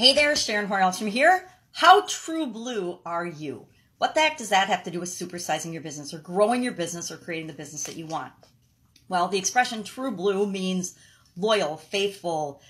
Hey there, Sharon Hornelstrom here. How true blue are you? What the heck does that have to do with supersizing your business or growing your business or creating the business that you want? Well, the expression true blue means loyal, faithful.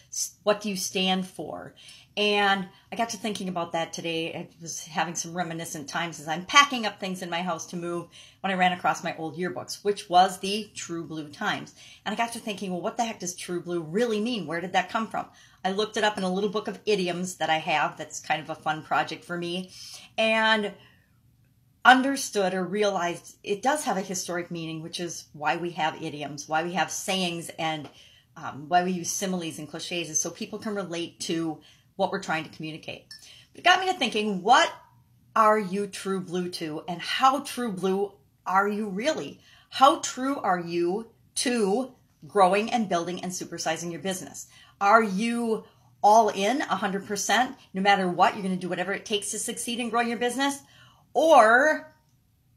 What do you stand for? And I got to thinking about that today. I was having some reminiscent times as I'm packing up things in my house to move when I ran across my old yearbooks, which was the True Blue Times. And I got to thinking, well, what the heck does True Blue really mean? Where did that come from? I looked it up in a little book of idioms that I have. That's kind of a fun project for me. And understood or realized it does have a historic meaning, which is why we have idioms, why we have sayings, and um, why we use similes and cliches, is so people can relate to what we're trying to communicate. But It got me to thinking, what are you true blue to, and how true blue are you really? How true are you to growing and building and supersizing your business? Are you all in 100%? No matter what, you're going to do whatever it takes to succeed in growing your business? Or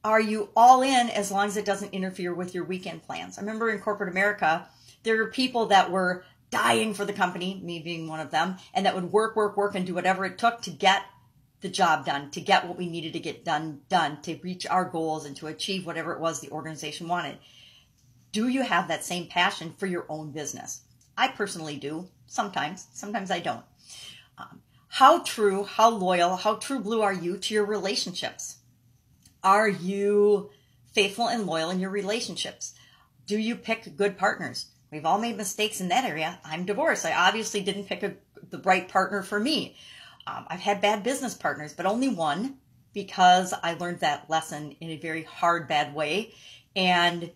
are you all in as long as it doesn't interfere with your weekend plans? I remember in corporate America, there were people that were dying for the company, me being one of them, and that would work, work, work and do whatever it took to get the job done, to get what we needed to get done, done, to reach our goals and to achieve whatever it was the organization wanted. Do you have that same passion for your own business? I personally do. Sometimes, sometimes I don't. Um, how true, how loyal, how true blue are you to your relationships? Are you faithful and loyal in your relationships? Do you pick good partners? We've all made mistakes in that area. I'm divorced. I obviously didn't pick a, the right partner for me. Um, I've had bad business partners, but only one because I learned that lesson in a very hard, bad way. And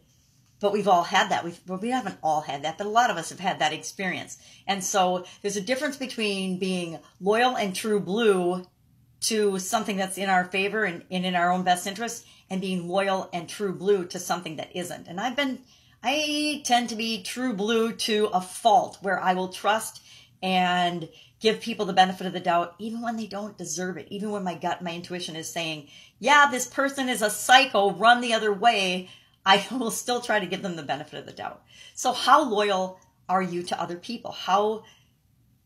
but we've all had that. We've, well, we haven't all had that, but a lot of us have had that experience. And so there's a difference between being loyal and true blue to something that's in our favor and, and in our own best interest and being loyal and true blue to something that isn't. And I've been, I tend to be true blue to a fault where I will trust and give people the benefit of the doubt, even when they don't deserve it, even when my gut, my intuition is saying, yeah, this person is a psycho, run the other way. I will still try to give them the benefit of the doubt. So how loyal are you to other people? How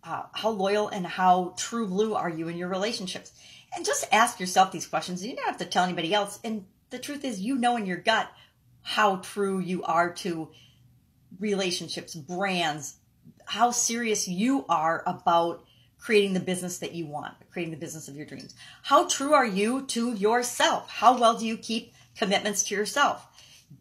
uh, how loyal and how true blue are you in your relationships? And just ask yourself these questions. You don't have to tell anybody else. And the truth is, you know in your gut how true you are to relationships, brands, how serious you are about creating the business that you want, creating the business of your dreams. How true are you to yourself? How well do you keep commitments to yourself?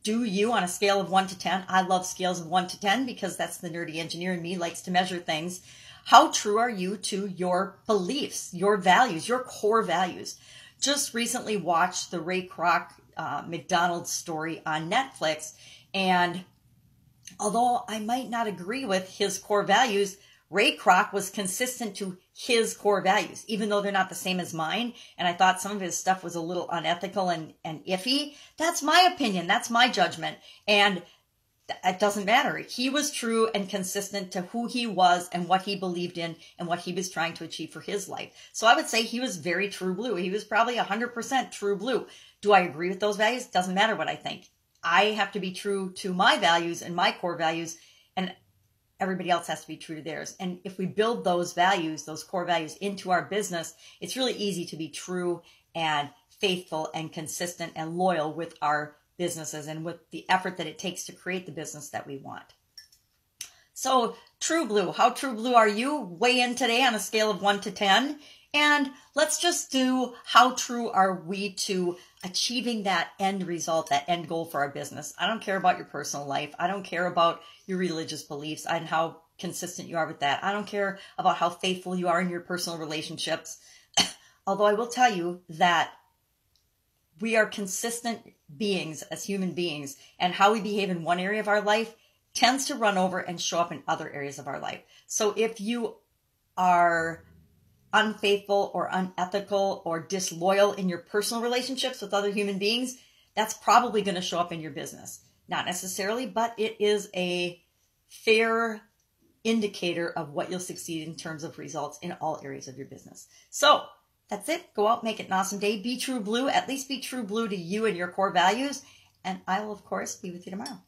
do you on a scale of 1 to 10 i love scales of 1 to 10 because that's the nerdy engineer in me likes to measure things how true are you to your beliefs your values your core values just recently watched the ray kroc uh, mcdonald's story on netflix and although i might not agree with his core values Ray Kroc was consistent to his core values, even though they're not the same as mine. And I thought some of his stuff was a little unethical and, and iffy. That's my opinion. That's my judgment. And it doesn't matter. He was true and consistent to who he was and what he believed in and what he was trying to achieve for his life. So I would say he was very true blue. He was probably 100% true blue. Do I agree with those values? Doesn't matter what I think. I have to be true to my values and my core values. And everybody else has to be true to theirs. And if we build those values, those core values into our business, it's really easy to be true and faithful and consistent and loyal with our businesses and with the effort that it takes to create the business that we want. So, True Blue, how true blue are you? Weigh in today on a scale of 1 to 10. And let's just do how true are we to achieving that end result, that end goal for our business. I don't care about your personal life. I don't care about your religious beliefs and how consistent you are with that. I don't care about how faithful you are in your personal relationships. Although I will tell you that we are consistent beings as human beings, and how we behave in one area of our life tends to run over and show up in other areas of our life. So if you are unfaithful or unethical or disloyal in your personal relationships with other human beings, that's probably going to show up in your business. Not necessarily, but it is a fair indicator of what you'll succeed in terms of results in all areas of your business. So that's it. Go out, make it an awesome day. Be true blue. At least be true blue to you and your core values. And I will, of course, be with you tomorrow.